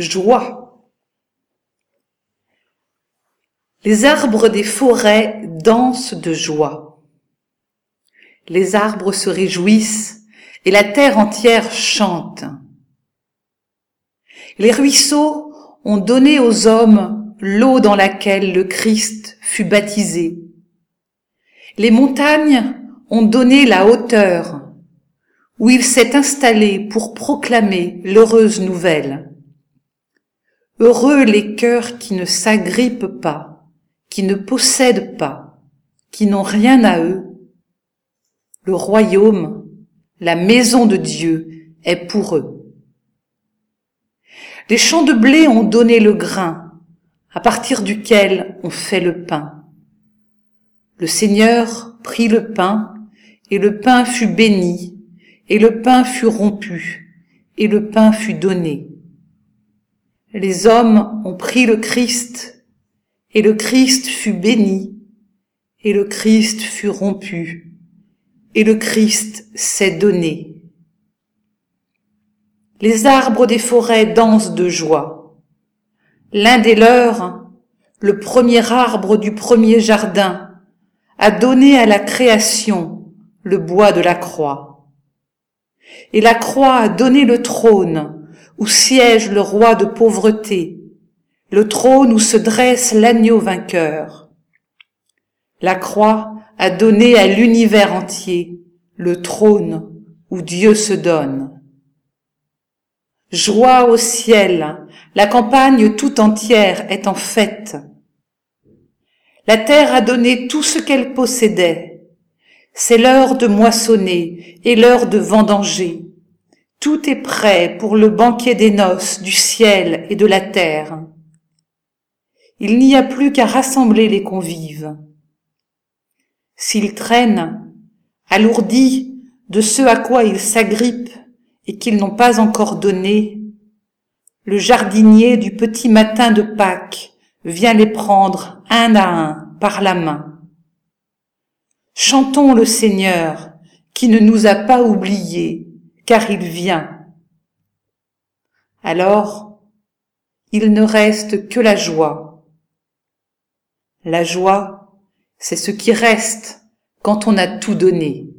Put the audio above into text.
joie. Les arbres des forêts dansent de joie. Les arbres se réjouissent et la terre entière chante. Les ruisseaux ont donné aux hommes l'eau dans laquelle le Christ fut baptisé. Les montagnes ont donné la hauteur où il s'est installé pour proclamer l'heureuse nouvelle. Heureux les cœurs qui ne s'agrippent pas, qui ne possèdent pas, qui n'ont rien à eux. Le royaume, la maison de Dieu est pour eux. Les champs de blé ont donné le grain, à partir duquel on fait le pain. Le Seigneur prit le pain, et le pain fut béni, et le pain fut rompu, et le pain fut donné. Les hommes ont pris le Christ, et le Christ fut béni, et le Christ fut rompu, et le Christ s'est donné. Les arbres des forêts dansent de joie. L'un des leurs, le premier arbre du premier jardin, a donné à la création le bois de la croix. Et la croix a donné le trône où siège le roi de pauvreté, le trône où se dresse l'agneau vainqueur. La croix a donné à l'univers entier le trône où Dieu se donne. Joie au ciel, la campagne tout entière est en fête. La terre a donné tout ce qu'elle possédait. C'est l'heure de moissonner et l'heure de vendanger. Tout est prêt pour le banquet des noces du ciel et de la terre. Il n'y a plus qu'à rassembler les convives. S'ils traînent, alourdis de ce à quoi ils s'agrippent, et qu'ils n'ont pas encore donné, le jardinier du petit matin de Pâques vient les prendre un à un par la main. Chantons le Seigneur qui ne nous a pas oubliés, car il vient. Alors, il ne reste que la joie. La joie, c'est ce qui reste quand on a tout donné.